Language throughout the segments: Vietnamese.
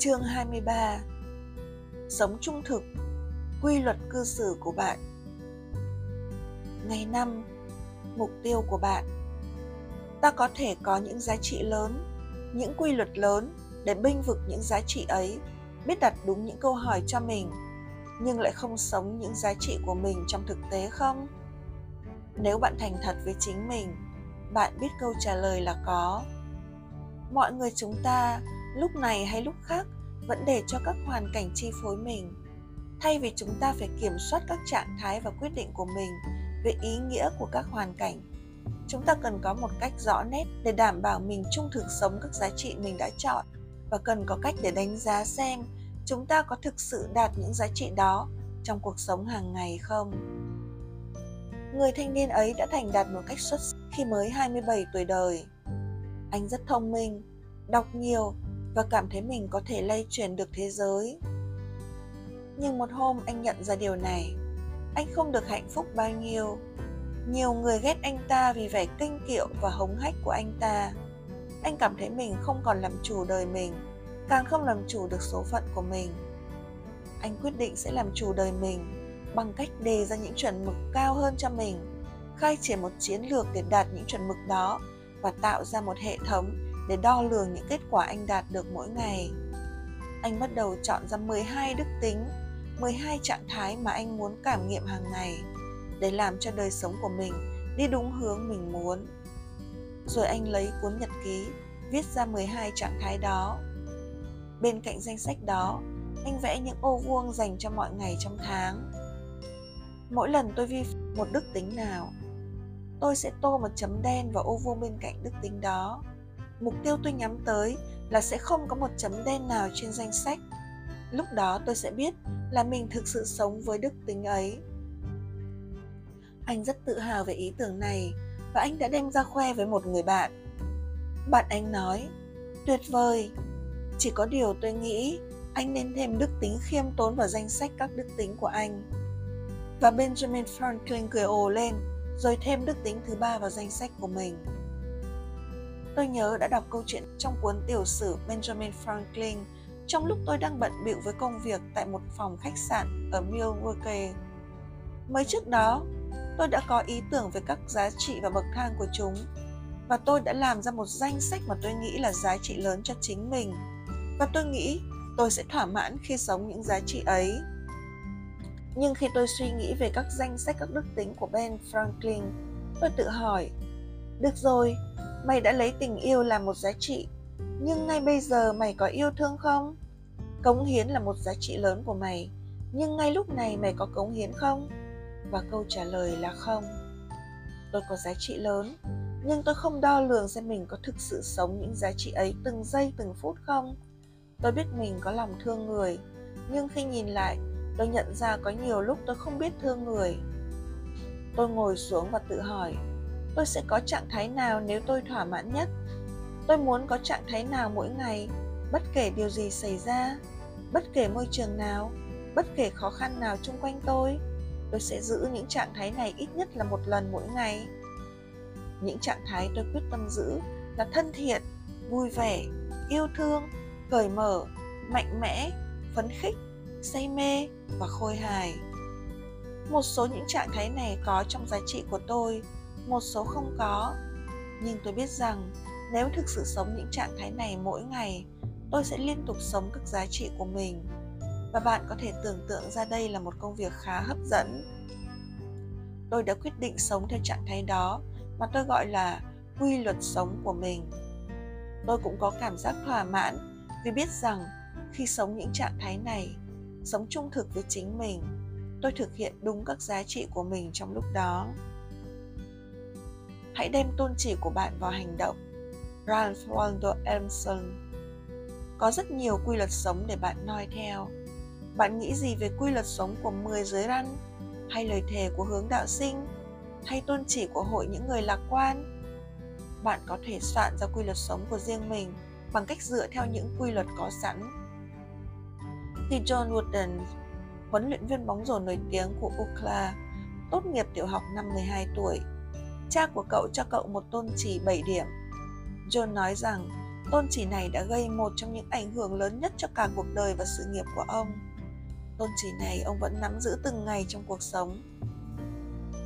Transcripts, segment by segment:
Chương 23 Sống trung thực Quy luật cư xử của bạn Ngày 5 Mục tiêu của bạn Ta có thể có những giá trị lớn, những quy luật lớn để binh vực những giá trị ấy, biết đặt đúng những câu hỏi cho mình, nhưng lại không sống những giá trị của mình trong thực tế không? Nếu bạn thành thật với chính mình, bạn biết câu trả lời là có. Mọi người chúng ta lúc này hay lúc khác vẫn để cho các hoàn cảnh chi phối mình thay vì chúng ta phải kiểm soát các trạng thái và quyết định của mình về ý nghĩa của các hoàn cảnh chúng ta cần có một cách rõ nét để đảm bảo mình trung thực sống các giá trị mình đã chọn và cần có cách để đánh giá xem chúng ta có thực sự đạt những giá trị đó trong cuộc sống hàng ngày không. Người thanh niên ấy đã thành đạt một cách xuất sắc khi mới 27 tuổi đời. Anh rất thông minh, đọc nhiều và cảm thấy mình có thể lay chuyển được thế giới. Nhưng một hôm anh nhận ra điều này, anh không được hạnh phúc bao nhiêu. Nhiều người ghét anh ta vì vẻ kinh kiệu và hống hách của anh ta. Anh cảm thấy mình không còn làm chủ đời mình, càng không làm chủ được số phận của mình. Anh quyết định sẽ làm chủ đời mình bằng cách đề ra những chuẩn mực cao hơn cho mình, khai triển một chiến lược để đạt những chuẩn mực đó và tạo ra một hệ thống để đo lường những kết quả anh đạt được mỗi ngày. Anh bắt đầu chọn ra 12 đức tính, 12 trạng thái mà anh muốn cảm nghiệm hàng ngày để làm cho đời sống của mình đi đúng hướng mình muốn. Rồi anh lấy cuốn nhật ký, viết ra 12 trạng thái đó. Bên cạnh danh sách đó, anh vẽ những ô vuông dành cho mọi ngày trong tháng. Mỗi lần tôi vi một đức tính nào, tôi sẽ tô một chấm đen vào ô vuông bên cạnh đức tính đó mục tiêu tôi nhắm tới là sẽ không có một chấm đen nào trên danh sách. Lúc đó tôi sẽ biết là mình thực sự sống với đức tính ấy. Anh rất tự hào về ý tưởng này và anh đã đem ra khoe với một người bạn. Bạn anh nói, tuyệt vời! Chỉ có điều tôi nghĩ anh nên thêm đức tính khiêm tốn vào danh sách các đức tính của anh. Và benjamin franklin cười ồ lên, rồi thêm đức tính thứ ba vào danh sách của mình. Tôi nhớ đã đọc câu chuyện trong cuốn tiểu sử Benjamin Franklin trong lúc tôi đang bận bịu với công việc tại một phòng khách sạn ở Milwaukee. Mới trước đó, tôi đã có ý tưởng về các giá trị và bậc thang của chúng và tôi đã làm ra một danh sách mà tôi nghĩ là giá trị lớn cho chính mình và tôi nghĩ tôi sẽ thỏa mãn khi sống những giá trị ấy. Nhưng khi tôi suy nghĩ về các danh sách các đức tính của Ben Franklin, tôi tự hỏi, được rồi, mày đã lấy tình yêu làm một giá trị, nhưng ngay bây giờ mày có yêu thương không? Cống hiến là một giá trị lớn của mày, nhưng ngay lúc này mày có cống hiến không? Và câu trả lời là không. Tôi có giá trị lớn, nhưng tôi không đo lường xem mình có thực sự sống những giá trị ấy từng giây, từng phút không. Tôi biết mình có lòng thương người, nhưng khi nhìn lại, tôi nhận ra có nhiều lúc tôi không biết thương người. Tôi ngồi xuống và tự hỏi tôi sẽ có trạng thái nào nếu tôi thỏa mãn nhất? Tôi muốn có trạng thái nào mỗi ngày, bất kể điều gì xảy ra, bất kể môi trường nào, bất kể khó khăn nào chung quanh tôi tôi sẽ giữ những trạng thái này ít nhất là một lần mỗi ngày. Những trạng thái tôi quyết tâm giữ là thân thiện, vui vẻ, yêu thương, cởi mở, mạnh mẽ, phấn khích, say mê và khôi hài. Một số những trạng thái này có trong giá trị của tôi một số không có. Nhưng tôi biết rằng, nếu thực sự sống những trạng thái này mỗi ngày, tôi sẽ liên tục sống các giá trị của mình. Và bạn có thể tưởng tượng ra đây là một công việc khá hấp dẫn. Tôi đã quyết định sống theo trạng thái đó, mà tôi gọi là quy luật sống của mình. Tôi cũng có cảm giác thỏa mãn vì biết rằng khi sống những trạng thái này, sống trung thực với chính mình, tôi thực hiện đúng các giá trị của mình trong lúc đó. Hãy đem tôn chỉ của bạn vào hành động. Ralph Waldo Emerson Có rất nhiều quy luật sống để bạn noi theo. Bạn nghĩ gì về quy luật sống của 10 giới răn? Hay lời thề của hướng đạo sinh? Hay tôn chỉ của hội những người lạc quan? Bạn có thể soạn ra quy luật sống của riêng mình bằng cách dựa theo những quy luật có sẵn. Khi John Wooden, huấn luyện viên bóng rổ nổi tiếng của UCLA, tốt nghiệp tiểu học năm 12 tuổi, cha của cậu cho cậu một tôn chỉ 7 điểm. John nói rằng, tôn chỉ này đã gây một trong những ảnh hưởng lớn nhất cho cả cuộc đời và sự nghiệp của ông tôn chỉ này ông vẫn nắm giữ từng ngày trong cuộc sống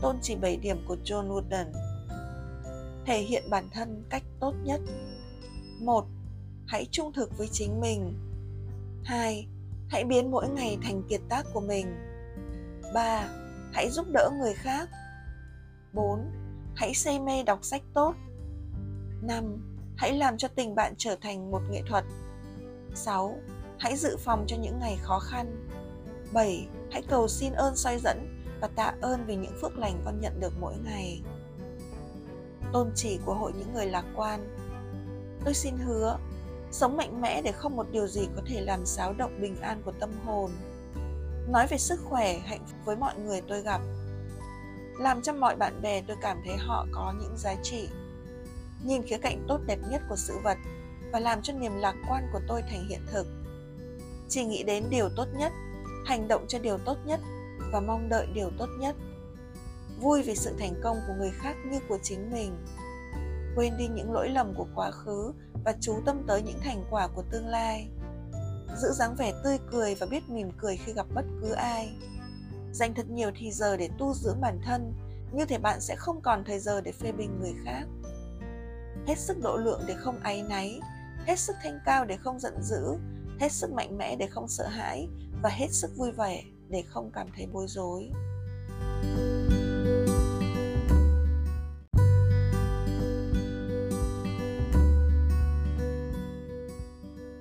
tôn chỉ 7 điểm của John Wooden thể hiện bản thân cách tốt nhất một, hãy trung thực với chính mình 2. Hãy biến mỗi ngày thành kiệt tác của mình. 3. Hãy giúp đỡ người khác. 4. Hãy say mê đọc sách tốt. 5. Hãy làm cho tình bạn trở thành một nghệ thuật. 6. Hãy dự phòng cho những ngày khó khăn. 7. Hãy cầu xin ơn soi dẫn và tạ ơn vì những phước lành con nhận được mỗi ngày. Tôn chỉ của hội những người lạc quan. Tôi xin hứa, sống mạnh mẽ để không một điều gì có thể làm xáo động bình an của tâm hồn nói về sức khỏe, hạnh phúc với mọi người tôi gặp làm cho mọi bạn bè tôi cảm thấy họ có những giá trị. Nhìn khía cạnh tốt đẹp nhất của sự vật và làm cho niềm lạc quan của tôi thành hiện thực. Chỉ nghĩ đến điều tốt nhất, hành động cho điều tốt nhất và mong đợi điều tốt nhất. Vui vì sự thành công của người khác như của chính mình. Quên đi những lỗi lầm của quá khứ và chú tâm tới những thành quả của tương lai. Giữ dáng vẻ tươi cười và biết mỉm cười khi gặp bất cứ ai dành thật nhiều thì giờ để tu dưỡng bản thân, như thế bạn sẽ không còn thời giờ để phê bình người khác. Hết sức độ lượng để không áy náy, hết sức thanh cao để không giận dữ, hết sức mạnh mẽ để không sợ hãi, và hết sức vui vẻ để không cảm thấy bối rối.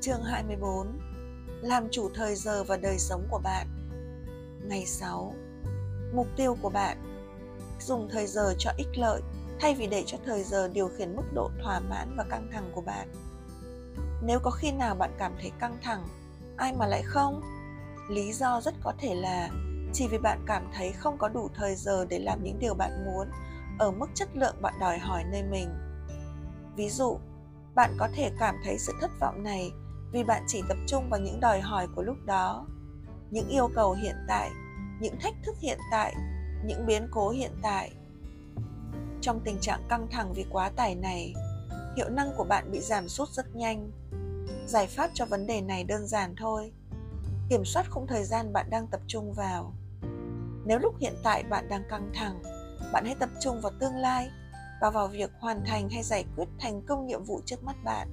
Chương 24 Làm chủ thời giờ và đời sống của bạn. Ngày 6 Mục tiêu của bạn Dùng thời giờ cho ích lợi thay vì để cho thời giờ điều khiển mức độ thỏa mãn và căng thẳng của bạn. Nếu có khi nào bạn cảm thấy căng thẳng, ai mà lại không? Lý do rất có thể là chỉ vì bạn cảm thấy không có đủ thời giờ để làm những điều bạn muốn ở mức chất lượng bạn đòi hỏi nơi mình. Ví dụ, bạn có thể cảm thấy sự thất vọng này vì bạn chỉ tập trung vào những đòi hỏi của lúc đó những yêu cầu hiện tại, những thách thức hiện tại, những biến cố hiện tại. Trong tình trạng căng thẳng vì quá tải này, hiệu năng của bạn bị giảm sút rất nhanh. Giải pháp cho vấn đề này đơn giản thôi. Kiểm soát khung thời gian bạn đang tập trung vào. Nếu lúc hiện tại bạn đang căng thẳng, bạn hãy tập trung vào tương lai và vào việc hoàn thành hay giải quyết thành công nhiệm vụ trước mắt bạn.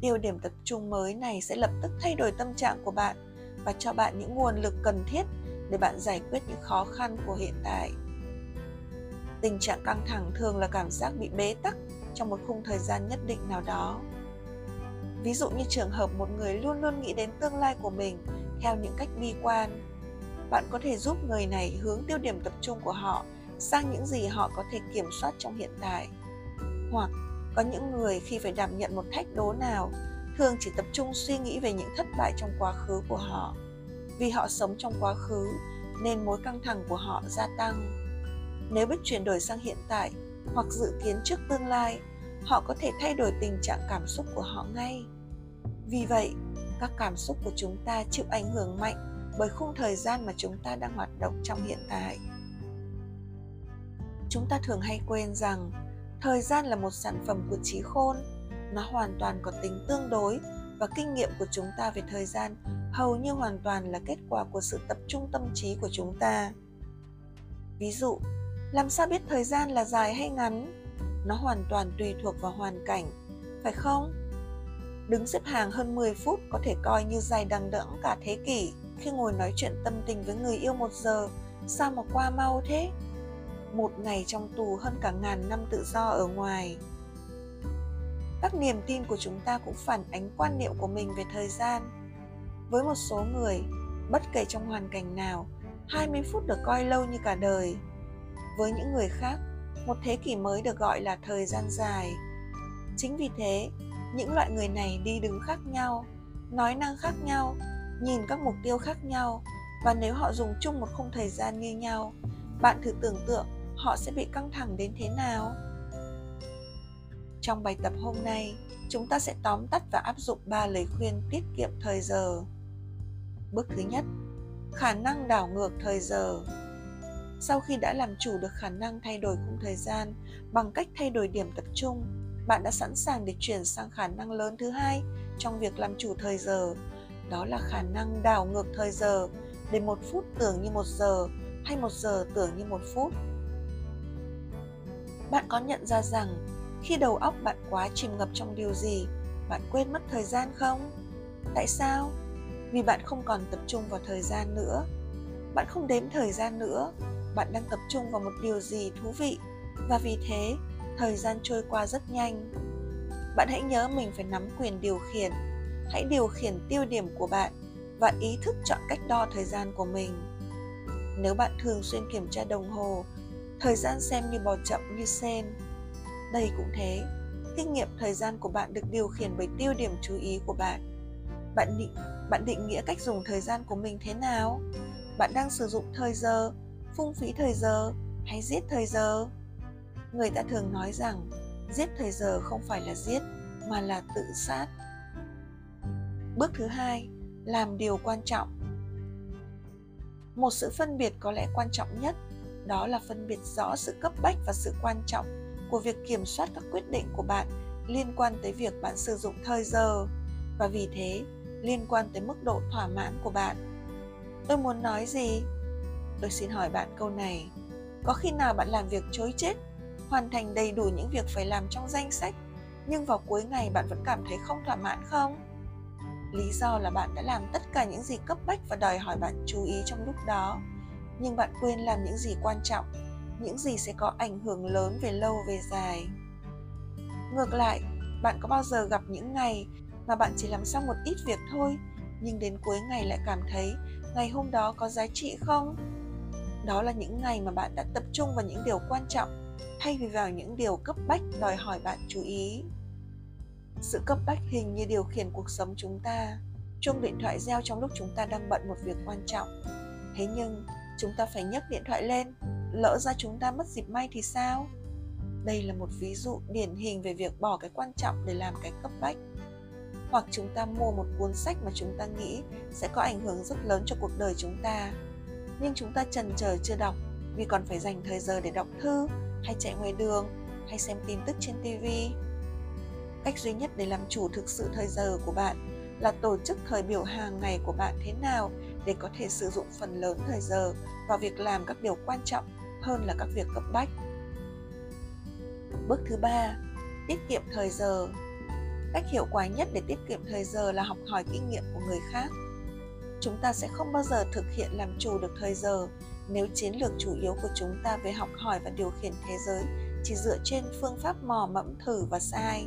Tiêu điểm tập trung mới này sẽ lập tức thay đổi tâm trạng của bạn và cho bạn những nguồn lực cần thiết để bạn giải quyết những khó khăn của hiện tại. Tình trạng căng thẳng thường là cảm giác bị bế tắc trong một khung thời gian nhất định nào đó. Ví dụ như trường hợp một người luôn luôn nghĩ đến tương lai của mình theo những cách bi quan, bạn có thể giúp người này hướng tiêu điểm tập trung của họ sang những gì họ có thể kiểm soát trong hiện tại. Hoặc có những người khi phải đảm nhận một thách đố nào thường chỉ tập trung suy nghĩ về những thất bại trong quá khứ của họ. Vì họ sống trong quá khứ, nên mối căng thẳng của họ gia tăng. Nếu biết chuyển đổi sang hiện tại, hoặc dự kiến trước tương lai, họ có thể thay đổi tình trạng cảm xúc của họ ngay. Vì vậy, các cảm xúc của chúng ta chịu ảnh hưởng mạnh bởi khung thời gian mà chúng ta đang hoạt động trong hiện tại. Chúng ta thường hay quên rằng, thời gian là một sản phẩm của trí khôn nó hoàn toàn có tính tương đối và kinh nghiệm của chúng ta về thời gian hầu như hoàn toàn là kết quả của sự tập trung tâm trí của chúng ta. Ví dụ, làm sao biết thời gian là dài hay ngắn? Nó hoàn toàn tùy thuộc vào hoàn cảnh, phải không? Đứng xếp hàng hơn 10 phút có thể coi như dài đằng đẵng cả thế kỷ khi ngồi nói chuyện tâm tình với người yêu một giờ. Sao mà qua mau thế? Một ngày trong tù hơn cả ngàn năm tự do ở ngoài các niềm tin của chúng ta cũng phản ánh quan niệm của mình về thời gian. Với một số người, bất kể trong hoàn cảnh nào 20 phút được coi lâu như cả đời. Với những người khác, một thế kỷ mới được gọi là thời gian dài. Chính vì thế, những loại người này đi đứng khác nhau, nói năng khác nhau, nhìn các mục tiêu khác nhau, và nếu họ dùng chung một khung thời gian như nhau, bạn thử tưởng tượng họ sẽ bị căng thẳng đến thế nào? Trong bài tập hôm nay, chúng ta sẽ tóm tắt và áp dụng 3 lời khuyên tiết kiệm thời giờ. Bước thứ nhất, khả năng đảo ngược thời giờ. Sau khi đã làm chủ được khả năng thay đổi khung thời gian bằng cách thay đổi điểm tập trung, bạn đã sẵn sàng để chuyển sang khả năng lớn thứ hai trong việc làm chủ thời giờ. Đó là khả năng đảo ngược thời giờ để một phút tưởng như một giờ hay một giờ tưởng như một phút. Bạn có nhận ra rằng khi đầu óc bạn quá chìm ngập trong điều gì, bạn quên mất thời gian không? Tại sao? Vì bạn không còn tập trung vào thời gian nữa. Bạn không đếm thời gian nữa. Bạn đang tập trung vào một điều gì thú vị. Và vì thế, thời gian trôi qua rất nhanh. Bạn hãy nhớ mình phải nắm quyền điều khiển. Hãy điều khiển tiêu điểm của bạn và ý thức chọn cách đo thời gian của mình. Nếu bạn thường xuyên kiểm tra đồng hồ, thời gian xem như bò chậm như sen đây cũng thế. Kinh nghiệm thời gian của bạn được điều khiển bởi tiêu điểm chú ý của bạn. Bạn định bạn định nghĩa cách dùng thời gian của mình thế nào? Bạn đang sử dụng thời giờ, phung phí thời giờ hay giết thời giờ? Người ta thường nói rằng giết thời giờ không phải là giết, mà là tự sát. Bước thứ hai, làm điều quan trọng. Một sự phân biệt có lẽ quan trọng nhất, đó là phân biệt rõ sự cấp bách và sự quan trọng của việc kiểm soát các quyết định của bạn liên quan tới việc bạn sử dụng thời giờ. Và vì thế, liên quan tới mức độ thỏa mãn của bạn. Tôi muốn nói gì? Tôi xin hỏi bạn câu này. Có khi nào bạn làm việc chối chết, hoàn thành đầy đủ những việc phải làm trong danh sách, nhưng vào cuối ngày bạn vẫn cảm thấy không thỏa mãn không? Lý do là bạn đã làm tất cả những gì cấp bách và đòi hỏi bạn chú ý trong lúc đó. Nhưng bạn quên làm những gì quan trọng những gì sẽ có ảnh hưởng lớn về lâu về dài. Ngược lại, bạn có bao giờ gặp những ngày mà bạn chỉ làm xong một ít việc thôi, nhưng đến cuối ngày lại cảm thấy ngày hôm đó có giá trị không? Đó là những ngày mà bạn đã tập trung vào những điều quan trọng thay vì vào những điều cấp bách đòi hỏi bạn chú ý. Sự cấp bách hình như điều khiển cuộc sống chúng ta. Chuông điện thoại reo trong lúc chúng ta đang bận một việc quan trọng. Thế nhưng, chúng ta phải nhấc điện thoại lên lỡ ra chúng ta mất dịp may thì sao? Đây là một ví dụ điển hình về việc bỏ cái quan trọng để làm cái cấp bách. Hoặc chúng ta mua một cuốn sách mà chúng ta nghĩ sẽ có ảnh hưởng rất lớn cho cuộc đời chúng ta. Nhưng chúng ta trần chờ chưa đọc vì còn phải dành thời giờ để đọc thư, hay chạy ngoài đường, hay xem tin tức trên tv cách duy nhất để làm chủ thực sự thời giờ của bạn là tổ chức thời biểu hàng ngày của bạn thế nào để có thể sử dụng phần lớn thời giờ vào việc làm các điều quan trọng hơn là các việc cấp bách? Bước thứ ba, tiết kiệm thời giờ. Cách hiệu quả nhất để tiết kiệm thời giờ là học hỏi kinh nghiệm của người khác. Chúng ta sẽ không bao giờ thực hiện làm chủ được thời giờ. Nếu chiến lược chủ yếu của chúng ta về học hỏi và điều khiển thế giới chỉ dựa trên phương pháp mò mẫm thử và sai,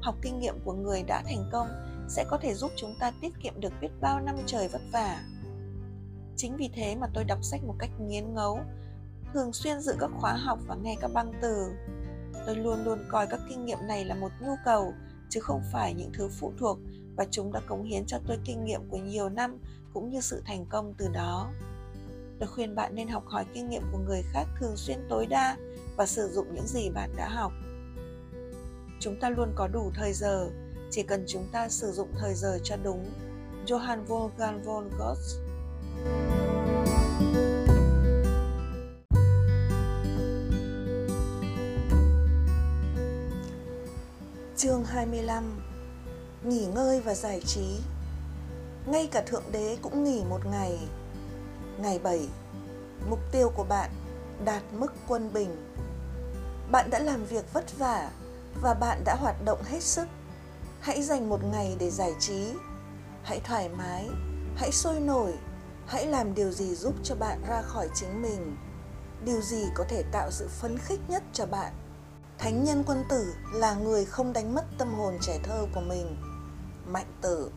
học kinh nghiệm của người đã thành công sẽ có thể giúp chúng ta tiết kiệm được biết bao năm trời vất vả. Chính vì thế mà tôi đọc sách một cách nghiến ngấu, thường xuyên dự các khóa học và nghe các băng từ. Tôi luôn luôn coi các kinh nghiệm này là một nhu cầu, chứ không phải những thứ phụ thuộc và chúng đã cống hiến cho tôi kinh nghiệm của nhiều năm cũng như sự thành công từ đó. Tôi khuyên bạn nên học hỏi kinh nghiệm của người khác thường xuyên tối đa và sử dụng những gì bạn đã học. Chúng ta luôn có đủ thời giờ chỉ cần chúng ta sử dụng thời giờ cho đúng. Johann Wolfgang von Goethe. Chương 25 Nghỉ ngơi và giải trí. Ngay cả Thượng Đế cũng nghỉ một ngày. Ngày 7 Mục tiêu của bạn đạt mức quân bình. Bạn đã làm việc vất vả và bạn đã hoạt động hết sức hãy dành một ngày để giải trí. Hãy thoải mái. Hãy sôi nổi. Hãy làm điều gì giúp cho bạn ra khỏi chính mình. Điều gì có thể tạo sự phấn khích nhất cho bạn? Thánh nhân quân tử là người không đánh mất tâm hồn trẻ thơ của mình. Mạnh tử